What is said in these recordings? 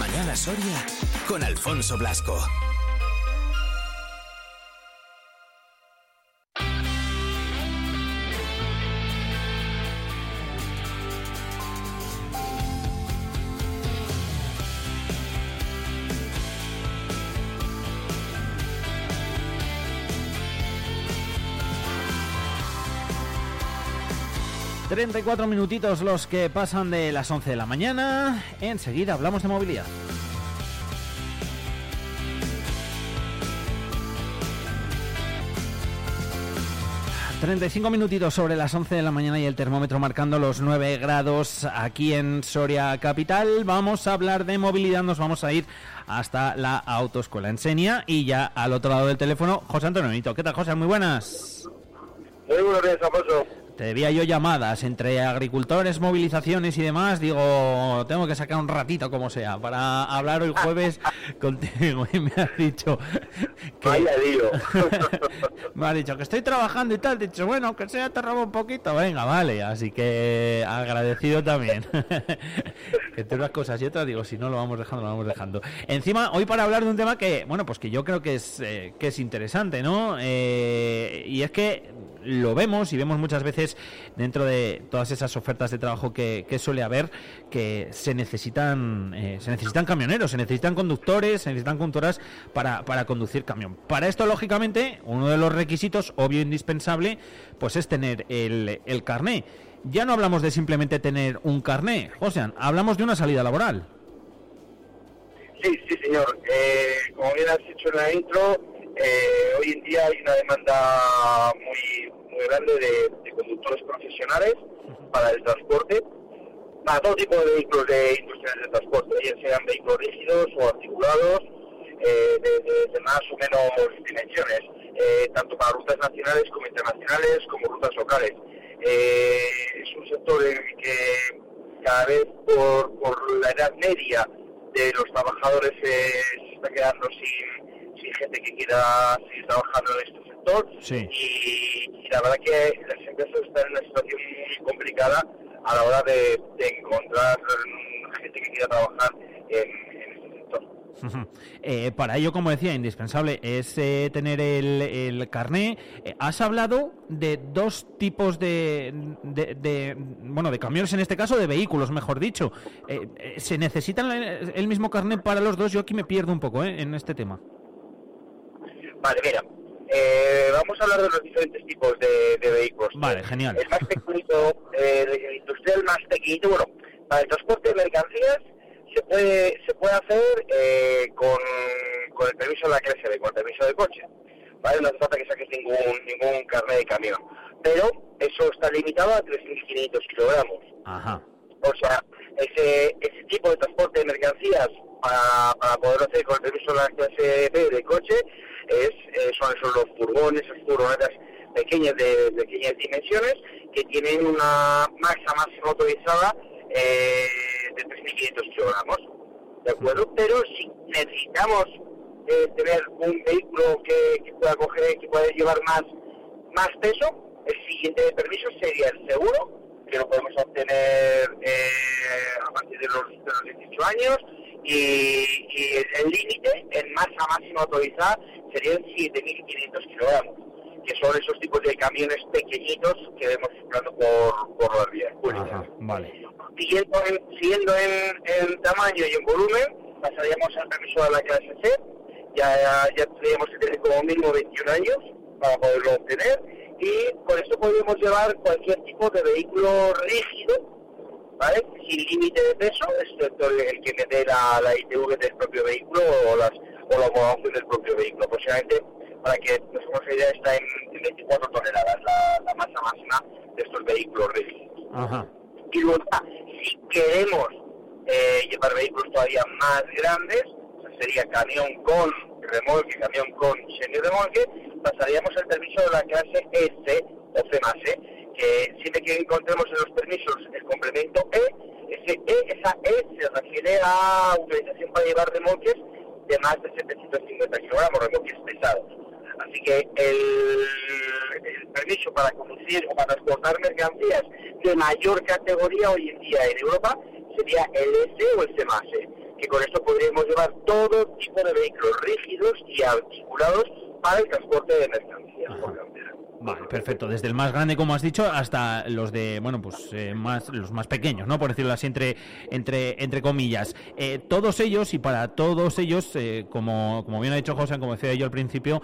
Mañana Soria con Alfonso Blasco. ...34 minutitos los que pasan de las 11 de la mañana... ...enseguida hablamos de movilidad. 35 minutitos sobre las 11 de la mañana y el termómetro marcando los 9 grados aquí en Soria Capital. Vamos a hablar de movilidad, nos vamos a ir hasta la Autoescuela Ensenia y ya al otro lado del teléfono, José Antonio Benito. ¿Qué tal, José? Muy buenas. Muy buenos días, Alfonso. Debía yo llamadas entre agricultores, movilizaciones y demás. Digo, tengo que sacar un ratito como sea para hablar hoy jueves contigo. Y me has dicho que... Vaya lío. me has dicho que estoy trabajando y tal. He dicho, bueno, que sea te robo un poquito. Venga, vale. Así que agradecido también. entre unas cosas y otras, digo, si no lo vamos dejando, lo vamos dejando. Encima, hoy para hablar de un tema que, bueno, pues que yo creo que es, eh, que es interesante, ¿no? Eh, y es que lo vemos y vemos muchas veces dentro de todas esas ofertas de trabajo que, suele haber que se necesitan eh, se necesitan camioneros, se necesitan conductores, se necesitan conductoras para, para conducir camión. Para esto, lógicamente, uno de los requisitos, obvio e indispensable, pues es tener el, el carné. Ya no hablamos de simplemente tener un carné, José, hablamos de una salida laboral. Sí, sí, señor. Eh, como bien has dicho en la intro, eh, hoy en día hay una demanda muy, muy grande de, conductores profesionales para el transporte, para todo tipo de vehículos de industriales de transporte, ya sean vehículos rígidos o articulados, eh, de, más o menos dimensiones, eh, tanto para rutas nacionales como internacionales, como rutas locales. es un sector en el que cada vez por, por la edad media de los trabajadores se está quedando sin hay gente que quiera seguir trabajando en este sector y, la verdad que las empresas están en una situación muy complicada a la hora de, encontrar gente que quiera trabajar en, este sector. Eh, para ello, como decía, indispensable es eh, tener el, el carné. Eh, has hablado de dos tipos de, de, bueno, de camiones en este caso, de vehículos, mejor dicho. ¿Se necesitan el, mismo carné para los dos? Yo aquí me pierdo un poco en este tema. Vale, mira, eh, vamos a hablar de los diferentes tipos de, vehículos. Vale, genial. El más pequeñito, el industrial más pequeñito, bueno, para el transporte de mercancías se puede se puede hacer eh, con, con el permiso de la clase B, con el permiso de coche. ¿Vale? No hace falta que saques ningún, ningún carnet de camión. Pero eso está limitado a 3.500 kilogramos. Ajá. O sea, ese, ese tipo de transporte de mercancías para, para poder hacer con el permiso de la clase B de coche es, eh, son esos los furgones, esas furgonetas pequeñas de, pequeñas dimensiones que tienen una masa máxima autorizada eh, de 3.500 kilogramos, ¿de acuerdo? Pero si necesitamos eh, tener un vehículo que, pueda coger, que pueda llevar más, más peso, el siguiente permiso sería el seguro, que lo podemos obtener a partir de los, de los 18 años, y, el límite en masa máxima autorizada serían 7.500 kilogramos, que son esos tipos de camiones pequeñitos que vemos circulando por, por las vías públicas. vale. Siguiendo, en, siguiendo en, tamaño y en volumen, pasaríamos al permiso de la clase C, ya, ya tendríamos que tener como mínimo 21 años para poderlo obtener, y con esto podríamos llevar cualquier tipo de vehículo rígido ¿vale? Sin límite de peso, excepto el, que me la, la ITV del propio vehículo o, las, o la homologación del propio vehículo. Aproximadamente, para que nos hagamos idea, está en, 24 toneladas la, masa máxima de estos vehículos rígidos. Y luego, si queremos eh, llevar vehículos todavía más grandes, sería camión con remolque, camión con semi-remolque, pasaríamos el permiso de la clase S o C más E que siempre que encontremos en los permisos el complemento E, ese E, esa E se refiere a utilización para llevar remolques de más de 750 kilogramos, remolques pesados. Así que el, permiso para conducir o para transportar mercancías de mayor categoría hoy en día en Europa sería el S o el C+. Que con esto podríamos llevar todo tipo de vehículos rígidos y articulados para el transporte de mercancías por carretera. Vale, perfecto. Desde el más grande, como has dicho, hasta los de, bueno, pues eh, más los más pequeños, ¿no? Por decirlo así, entre entre entre comillas. Eh, todos ellos y para todos ellos, eh, como, como bien ha dicho José, como decía yo al principio,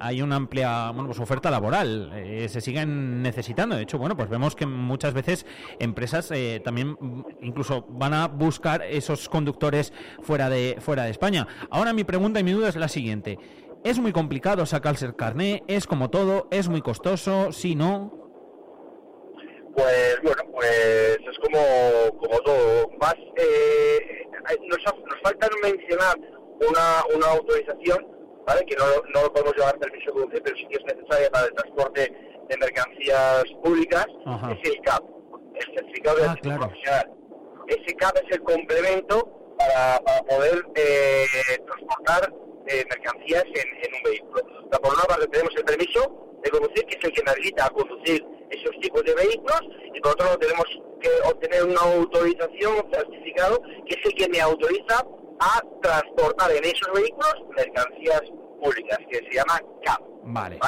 hay una amplia, bueno, pues oferta laboral. se siguen necesitando. De hecho, bueno, pues vemos que muchas veces empresas también incluso van a buscar esos conductores fuera de fuera de España. Ahora mi pregunta y mi duda es la siguiente. Es muy complicado sacarse el carné, es como todo, es muy costoso, si no. Pues bueno, pues es como, como todo. Más, eh, nos, nos falta mencionar una, una autorización, ¿vale? Que no, no lo podemos llevar permiso de conducir, pero sí que es necesaria para el transporte de mercancías públicas, es el CAP, el certificado de ah, profesional. Ese CAP es el complemento para, para poder eh, transportar mercancías en, un vehículo. por una parte tenemos el permiso de conducir, que es el que me habilita a conducir esos tipos de vehículos, y por otro lado tenemos que obtener una autorización, un certificado, que es el que me autoriza a transportar en esos vehículos mercancías públicas, que se llama CAP. Vale.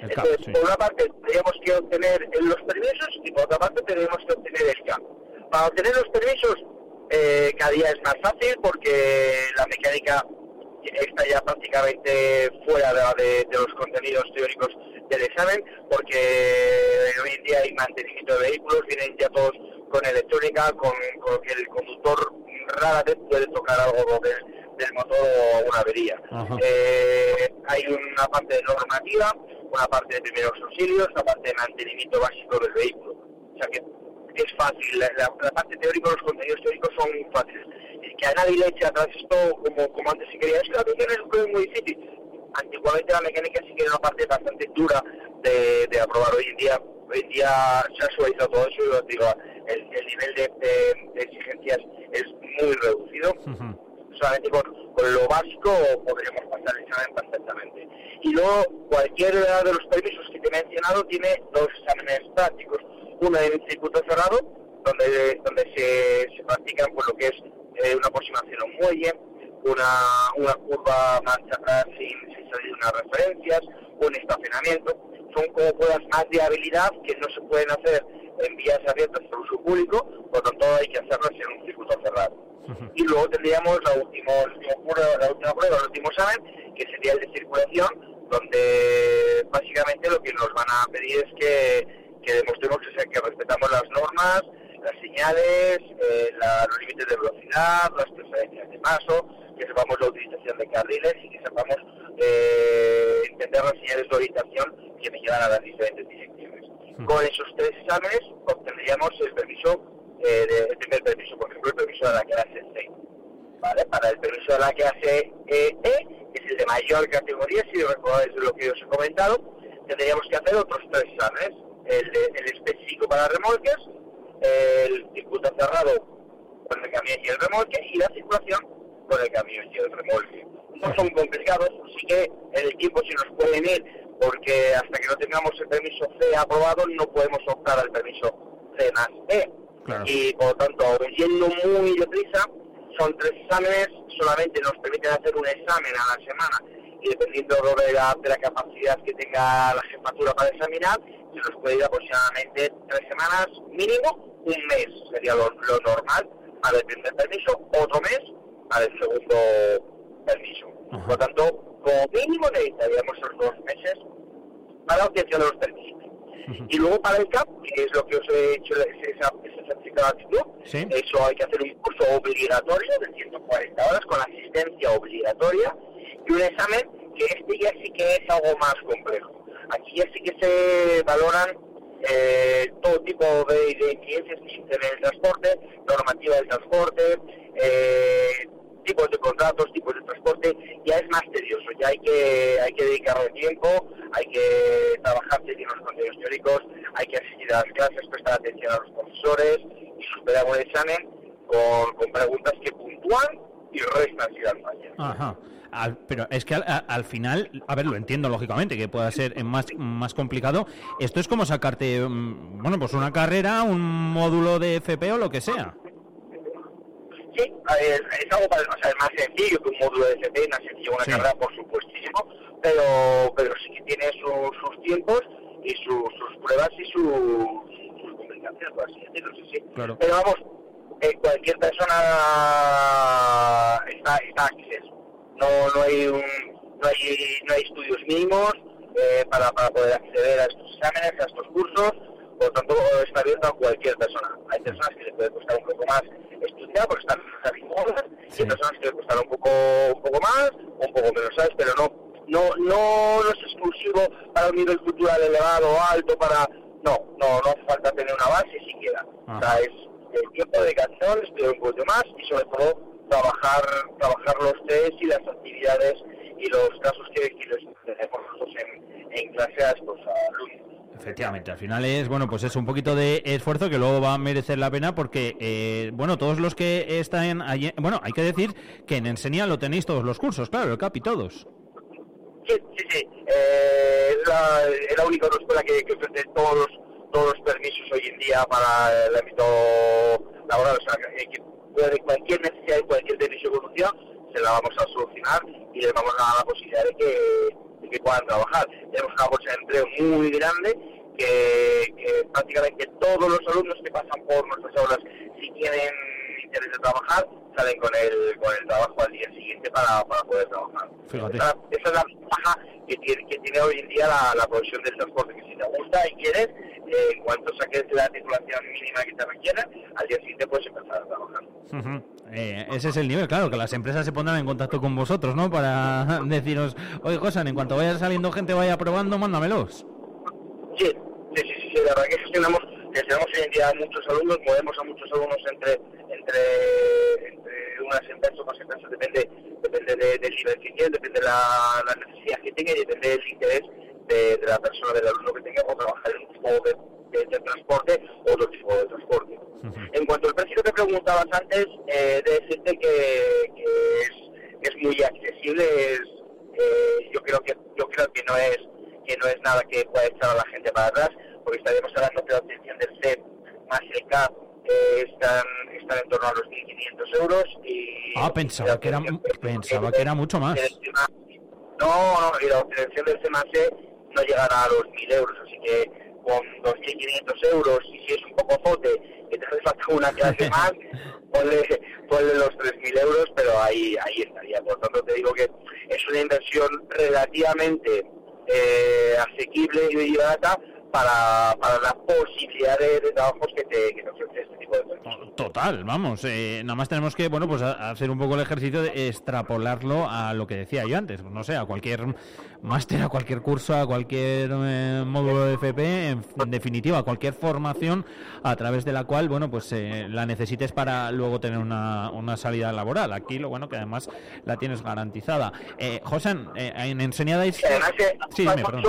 Entonces, por una parte tenemos que obtener los permisos y por otra parte tenemos que obtener el CAP. Para obtener los permisos, eh, cada día es más fácil porque la mecánica está ya prácticamente fuera de, los contenidos teóricos del examen, porque hoy en día hay mantenimiento de vehículos, vienen ya todos con electrónica, con, que el conductor rara vez puede tocar algo del, motor o una avería. Eh, hay una parte de normativa, una parte de primeros auxilios, una parte de mantenimiento básico del vehículo. O sea que es fácil, la, la parte teórica, los contenidos teóricos son fáciles que a nadie le eche atrás esto como, como antes se quería. Es que la mecánica es muy difícil. Antiguamente la mecánica sí que era una parte bastante dura de, de aprobar. Hoy en día hoy en día se ha suavizado todo eso y os digo, el, el nivel de, de, exigencias es muy reducido. Solamente con, con, lo básico podríamos pasar el examen perfectamente. Y luego, cualquiera de los permisos que te he mencionado tiene dos exámenes prácticos. Uno en circuito cerrado, donde, donde se, se practican pues, lo que es eh, una aproximación a un muelle, una, una curva marcha atrás sin, sin salir unas referencias, un estacionamiento. Son como pruebas más de habilidad que no se pueden hacer en vías abiertas por uso público, por lo tanto hay que hacerlas en un circuito cerrado. Y luego tendríamos la, última prueba, la última prueba, el último examen, que sería el de circulación, donde básicamente lo que nos van a pedir es que, que demostremos que, normas, las señales, eh, los límites de velocidad, las preferencias de paso, que sepamos la utilización de carriles y que sepamos eh, entender las señales de orientación que me llevan a las diferentes direcciones. Con esos tres exámenes obtendríamos el permiso, eh, de, el primer permiso, por ejemplo, el permiso de la clase C. ¿Vale? Para el permiso de la clase E, que es el de mayor categoría, si recordáis lo que os he comentado, tendríamos que hacer otros tres exámenes, el, el específico para remolques, el circuito cerrado con el camión y el remolque y la circulación con el camión y el remolque. No son complicados, sí que el tiempo se nos pueden ir porque hasta que no tengamos el permiso C aprobado no podemos optar al permiso C más E. Y por lo tanto, yendo muy deprisa, son tres exámenes, solamente nos permiten hacer un examen a la semana y dependiendo de la, de la capacidad que tenga la jefatura para examinar, se nos puede ir aproximadamente tres semanas mínimo, un mes sería lo, normal para el primer permiso, otro mes para el segundo permiso. Por lo tanto, como mínimo necesitaríamos esos dos meses para la obtención de los permisos. Y luego para el CAP, que es lo que os he hecho, esa, ese certificado de actitud, eso hay que hacer un curso obligatorio de 140 horas con asistencia obligatoria y un examen que este ya sí que es algo más complejo. Aquí ya sí que se valoran eh, todo tipo de, de incidencias en el transporte, normativa del transporte, eh, tipos de contratos, tipos de transporte, ya es más tedioso, ya hay que, hay que dedicarle tiempo, hay que trabajar en los contenidos teóricos, hay que asistir a las clases, prestar atención a los profesores y superar un examen con, con preguntas que puntúan y restan si dan Ajá pero es que al, final, a ver, lo entiendo lógicamente que pueda ser más, más complicado. Esto es como sacarte, mm, bueno, pues una carrera, un módulo de FP o lo que sea. Sí, es, es algo para, o sea, es más sencillo que un módulo de FP, más sencillo una Sí. carrera, por supuestísimo, pero, pero sí que tiene su- sus tiempos y su- sus pruebas y su- sus complicaciones, por así decirlo, sí, sí. Claro. Pero vamos, eh, cualquier persona está, está access. No, no hay un, no hay, no hay estudios mínimos eh, para, para poder acceder a estos exámenes, a estos cursos, por lo tanto está abierto a cualquier persona. Hay personas que les puede costar un poco más estudiar porque están más habituadas, Sí. y hay personas que les costará un poco, un poco más, un poco menos, ¿sabes? Pero no, no, no, no es exclusivo para un nivel cultural elevado o alto, para... No, no, no hace falta tener una base siquiera. O sea, Ajá. es el tiempo de canción, estudiar un poquito más y sobre todo trabajar trabajar los test y las actividades y los casos que, que nosotros en, en clase a estos alumnos. Efectivamente, al final es, bueno, pues es un poquito de esfuerzo que luego va a merecer la pena porque, eh, bueno, todos los que están allí, bueno, hay que decir que en Ensenia lo tenéis todos los cursos, claro, el CAP y todos. Sí, sí, sí. Eh, es, la, es la única escuela que, que ofrece todos los, todos los permisos hoy en día para el ámbito laboral. O sea, que, que puede- cualquier necesidad y cualquier permiso de conducción se la vamos a solucionar y les vamos a dar la posibilidad de que, de que puedan trabajar. Tenemos una bolsa de empleo muy grande que, que prácticamente todos los alumnos que pasan por nuestras aulas, si tienen interés de trabajar, salen con el, con el trabajo al día siguiente para, para poder trabajar. Fíjate. Esa, esa es la ventaja que tiene, que tiene hoy en día la, la profesión del transporte, que si te gusta y quieres, eh, en cuanto saques la titulación mínima que te requiera, al día siguiente puedes empezar a trabajar. Eh, ese es el nivel, claro, que las empresas se pondrán en contacto con vosotros, ¿no? Para deciros, oye, Josan, en cuanto vaya saliendo gente, vaya probando, mándamelos. Sí, sí, sí, sí, la verdad que gestionamos, gestionamos hoy en día a muchos alumnos, movemos a muchos alumnos entre, entre, entre unas empresas, otras empresas, depende, depende de- del nivel que tiene, depende de la, la necesidad que tenga y depende del interés de, de la persona, del alumno que tenga por trabajar en un tipo de, de- de transporte o otro tipo de transporte. En cuanto al precio que te preguntabas antes, eh, de decirte que, que es, que es muy accesible, es, eh, yo creo que yo creo que no es que no es nada que pueda echar a la gente para atrás, porque estaríamos hablando que la obtención del CEP más el CAP eh, están, están en torno a los 1.500 euros y... Ah, pensaba que era, pensaba que era mucho más. No, no, y la obtención del CMAC no llegará a los 1.000 euros, así que con 2.500 euros, y si es un poco fote, que te hace falta una clase más, ponle, ponle los 3.000 euros, pero ahí, ahí estaría. Por tanto, te digo que es una inversión relativamente eh, asequible y barata para, para las posibilidades de trabajos que te, que te ofrece tipo de permisos. Total, vamos. eh, nada más tenemos que, bueno, pues hacer un poco el ejercicio de extrapolarlo a lo que decía yo antes. No sé, a cualquier máster, a cualquier curso, a cualquier eh, módulo de FP, en, en definitiva, a cualquier formación a través de la cual, bueno, pues eh, la necesites para luego tener una, una salida laboral. Aquí lo bueno que además la tienes garantizada. Eh, Josan, eh, en eh, Sí, dime, perdón.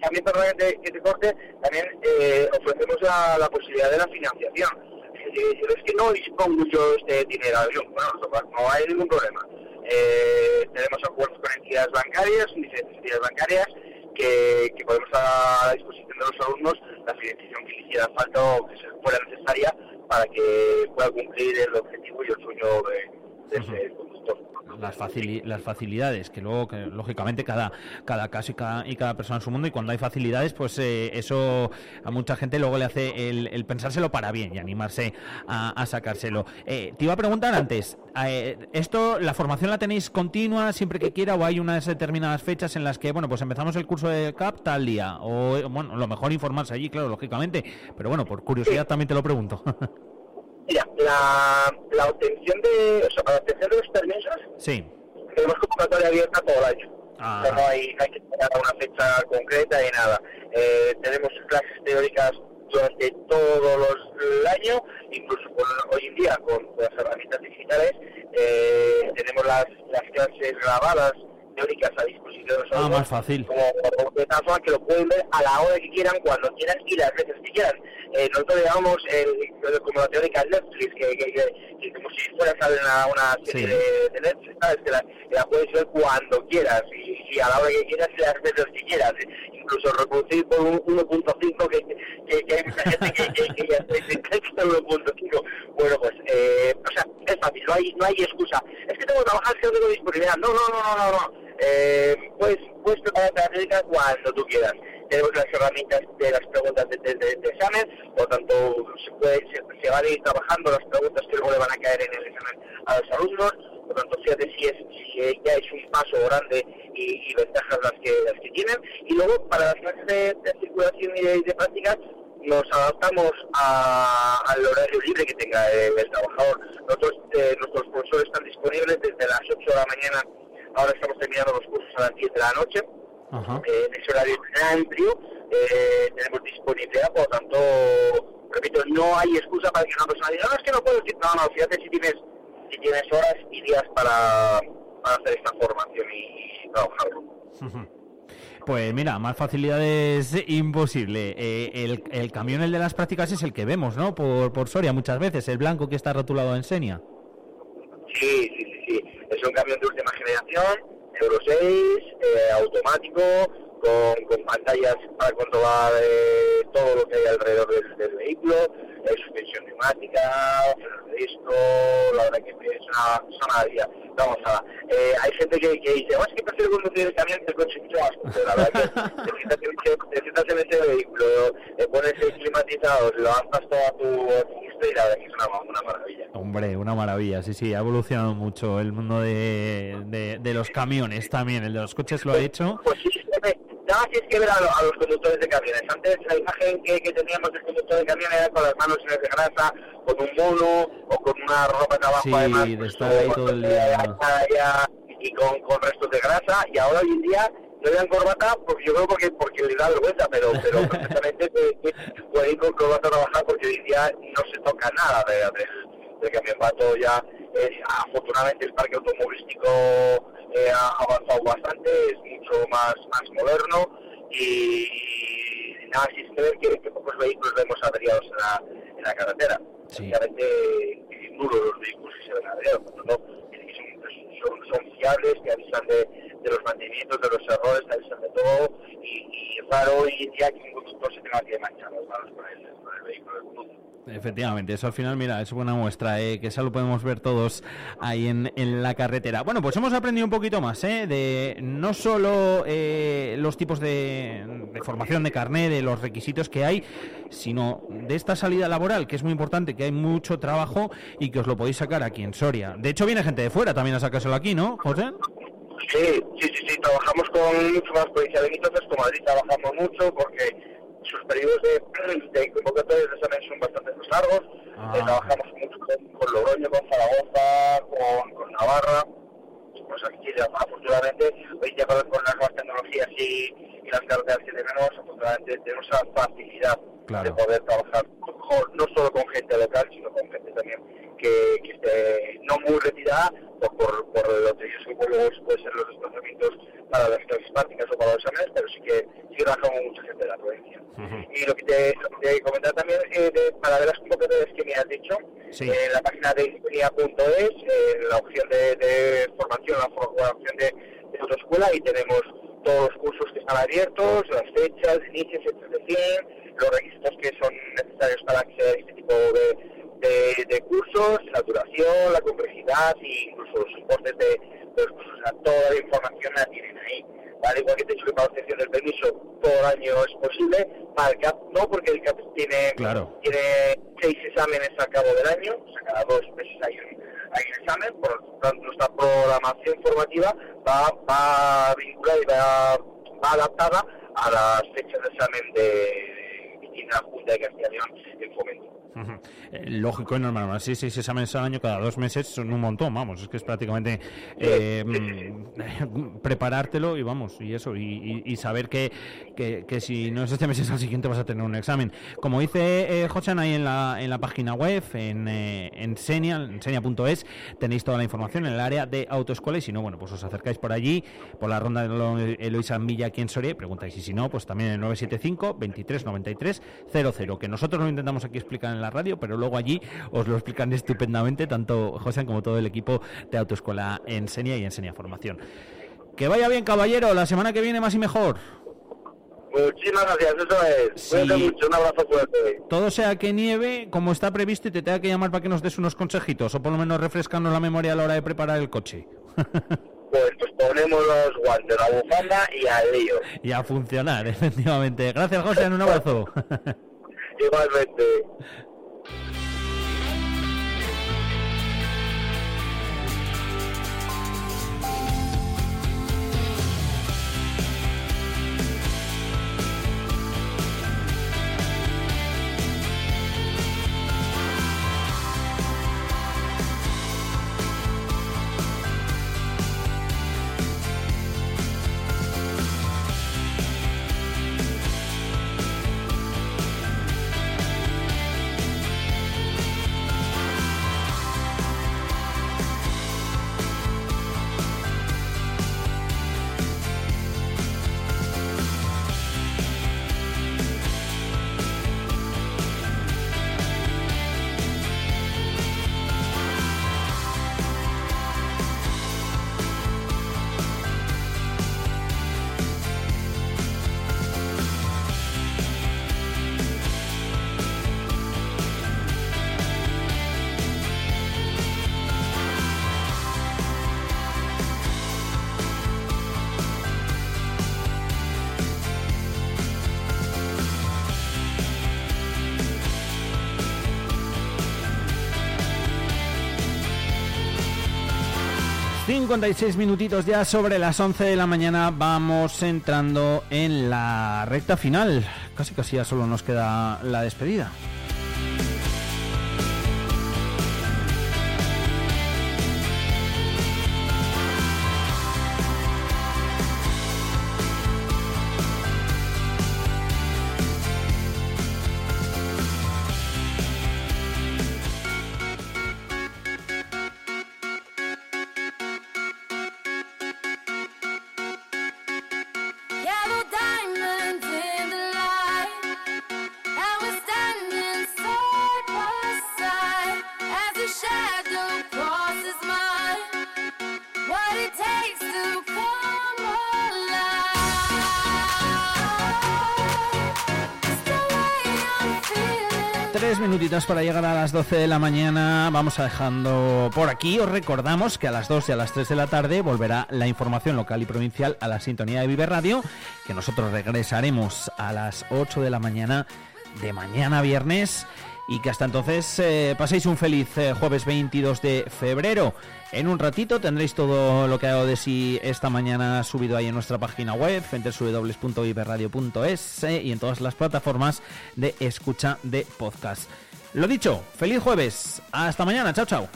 También, perdón que te, que te corte, también eh, ofrecemos la, la posibilidad de la financiación. Es decir, es que no dispongo yo este dinero. Yo, bueno, no, hay ningún problema. Eh, tenemos acuerdos con entidades bancarias, diferentes entidades bancarias, que, que podemos a la disposición de los alumnos la financiación que hiciera falta o que fuera necesaria para que pueda cumplir el objetivo y el sueño de, de ese las, facili- las facilidades, que luego, que, lógicamente, cada, cada caso y cada, y cada persona en su mundo, y cuando hay facilidades, pues eh, eso a mucha gente luego le hace el, el pensárselo para bien y animarse a, a sacárselo. Eh, te iba a preguntar antes, eh, ¿esto, la formación la tenéis continua siempre que quiera o hay unas determinadas fechas en las que, bueno, pues empezamos el curso de CAP tal día? O, bueno, lo mejor informarse allí, claro, lógicamente, pero bueno, por curiosidad también te lo pregunto. Mira, la, la obtención de, o sea, para la obtención de los permisos sí. tenemos convocatoria abierta todo el año. Ah. O sea, no hay, no hay que esperar a una fecha concreta ni nada. Eh, tenemos clases teóricas durante todo los, el año, incluso con- hoy en día con, con las herramientas digitales, eh, tenemos las, las clases grabadas teóricas a disposición de Ah, más fácil. como, como de tal forma que lo pueden ver a la hora que quieran, cuando quieran y las veces que quieran. Eh, nosotros llamamos el, como la teórica Netflix, que, que, que- que como si fuera a ver una, una serie Sí. de, de Netflix, ¿sabes? Que la, que la puedes ver cuando quieras y, y a la hora que quieras y las veces que quieras. incluso reproducir por un 1.5 que, que, que, hay mucha gente que, ya está el 1.5. Bueno, pues, eh, o sea, es fácil, no hay, no hay excusa. Es que tengo que trabajar, es que no tengo disponibilidad. No, no, no, no, no. no. Eh, pues, puedes prepararte la técnica cuando tú quieras. Tenemos las herramientas de las preguntas de, de, de, examen, por tanto se, puede, se, van a ir trabajando las preguntas que luego le van a caer en el examen a los alumnos, por tanto fíjate si, es, si ya es un paso grande y, y ventajas las que, las que tienen, y luego para las clases de, circulación y de, de prácticas nos adaptamos a, al horario libre que tenga el, el trabajador. Nosotros, eh, nuestros profesores están disponibles desde las 8 de la mañana, ahora estamos terminando los cursos a las 10 de la noche, Ajá. Eh, en ese horario amplio eh, tenemos disponibilidad, por lo tanto, repito, no hay excusa para que una persona diga, no, es que no puedo decir, no, no, fíjate si tienes, si tienes horas y días para, para hacer esta formación y, y trabajarlo. Pues mira, más facilidades imposible. Eh, el, el, camión, el de las prácticas, es el que vemos, ¿no? Por, por Soria muchas veces, el blanco que está rotulado en Senia. Sí, sí, sí, sí. Es un camión de Euro 6, eh, automático, con, con, pantallas para controlar eh, todo lo que hay alrededor del vehículo, eh, suspensión neumática, freno de disco, la verdad que es una, es una. Vamos a eh, hay gente que, que dice, oh, es que prefiero conducir el camión que el coche mucho más pero la verdad que te sientas en ese vehículo, eh, pones el climatizado, lo avanzas todo a tu, tu y la verdad que es una, una maravilla. Hombre, una maravilla, sí, sí, ha evolucionado mucho el mundo de, de, de los camiones también, el de los coches lo ha hecho. Pues sí, nada más es que ver a, a, los conductores de camiones. Antes la imagen que, que teníamos del conductor de camiones era con las manos llenas de grasa, con un mono o con una ropa de trabajo sí, además. de estar ahí todo el día. Y con, con restos de grasa. Y ahora hoy en día no llevan corbata porque yo creo porque porque le da vergüenza, pero pero perfectamente puede ir con corbata a trabajar porque hoy en día no se toca nada de, de, del camión. Va todo ya, eh, afortunadamente el parque automovilístico eh, ha avanzado bastante, es mucho más, más moderno y, y nada, si es que ver que, que, pocos vehículos vemos averiados en la, en la carretera. Sí. Realmente eh, nulos los vehículos que se ven averiados, por lo tanto, son, son, fiables, que avisan de, de los mantenimientos, de los errores, te avisan de todo y, y es raro hoy en día que un conductor se tenga que manchar las manos con el, con el vehículo. Efectivamente, eso al final, mira, es buena muestra, eh, que eso lo podemos ver todos ahí en, en, la carretera. Bueno, pues hemos aprendido un poquito más, eh, de no solo eh, los tipos de, formación de carnet, de los requisitos que hay, sino de esta salida laboral, que es muy importante, que hay mucho trabajo y que os lo podéis sacar aquí en Soria. De hecho, viene gente de fuera también a sacárselo aquí, ¿no, José? Sí, sí, sí, sí, trabajamos con mucho más de entonces con Madrid trabajamos mucho porque sus periodos de, de convocatorias de examen son bastante más largos. Ah. Eh, trabajamos mucho con, con, Logroño, con Zaragoza, con, con Navarra. Pues aquí, afortunadamente, hoy ya con, con las nuevas tecnologías y, y, las carreteras que tenemos, afortunadamente tenemos esa facilidad claro. de poder trabajar con, no solo con gente local, sino con gente también que, que esté no muy retirada por, por, por lo que luego puede ser los desplazamientos para las clases prácticas o para los exámenes, pero sí que, sí que trabajamos mucha gente de la provincia. Uh -huh. Y lo que te, te comentar también eh, de, para ver las convocatorias que me has dicho, sí. eh, en la página de ingeniería.es, eh, la opción de, de formación, la, la opción de, de autoescuela, y tenemos todos los cursos que están abiertos, las fechas, inicios, etcétera, los requisitos que son necesarios para acceder a este tipo de de, de, cursos, la duración, la complejidad e incluso los importes de, de los cursos. O sea, toda la información la tienen ahí. ¿Vale? Igual que te he dicho que para la obtención del permiso todo el año es posible, para el CAP no, porque el CAP tiene, claro. tiene seis exámenes a cabo del año, o sea, cada dos meses hay un, hay un examen, por lo tanto nuestra programación formativa va, va vinculada y va, va adaptada a las fechas de examen de, de la Junta de Castilla y León en fomento. Eh, lógico y normal. Así seis exámenes al año cada dos meses son un montón, vamos. Es que es prácticamente eh, preparártelo y vamos, y eso, y, saber que, que, si no es este mes es al siguiente vas a tener un examen. Como dice eh, José ahí en la, en la página web, en, eh, en Senia, tenéis toda la información en el área de autoescuela y si no, bueno, pues os acercáis por allí, por la ronda de Eloisa Milla aquí en preguntáis. Y si no, pues también en el 975 23 93 00, que nosotros lo intentamos aquí explicar en la radio, pero luego allí os lo explican estupendamente, tanto José como todo el equipo de Autoescuela Ensenia y Enseña Formación. Que vaya bien, caballero, la semana que viene más y mejor. Muchísimas gracias, eso es. Sí. Cuídate mucho, un abrazo fuerte. Todo sea que nieve, como está previsto, y te tenga que llamar para que nos des unos consejitos, o por lo menos refrescarnos la memoria a la hora de preparar el coche. Pues, pues ponemos los guantes, la bufanda y al lío. y a funcionar, efectivamente. Gracias, José, un abrazo. Igualmente. ...56 minutitos ya sobre las 11 de la mañana... ...vamos entrando en la recta final... ...casi casi ya solo nos queda la despedida... Tres minutitos para llegar a las 12 de la mañana. Vamos a dejando por aquí. Os recordamos que a las 2 y a las 3 de la tarde volverá la información local y provincial a la sintonía de Vive Radio. Que nosotros regresaremos a las 8 de la mañana de mañana viernes. Y que hasta entonces eh, paséis un feliz eh, jueves 22 de febrero. En un ratito tendréis todo lo que ha dado de sí esta mañana subido ahí en nuestra página web, en www.viverradio.es eh, y en todas las plataformas de escucha de podcast. Lo dicho, feliz jueves. Hasta mañana. Chao, chao.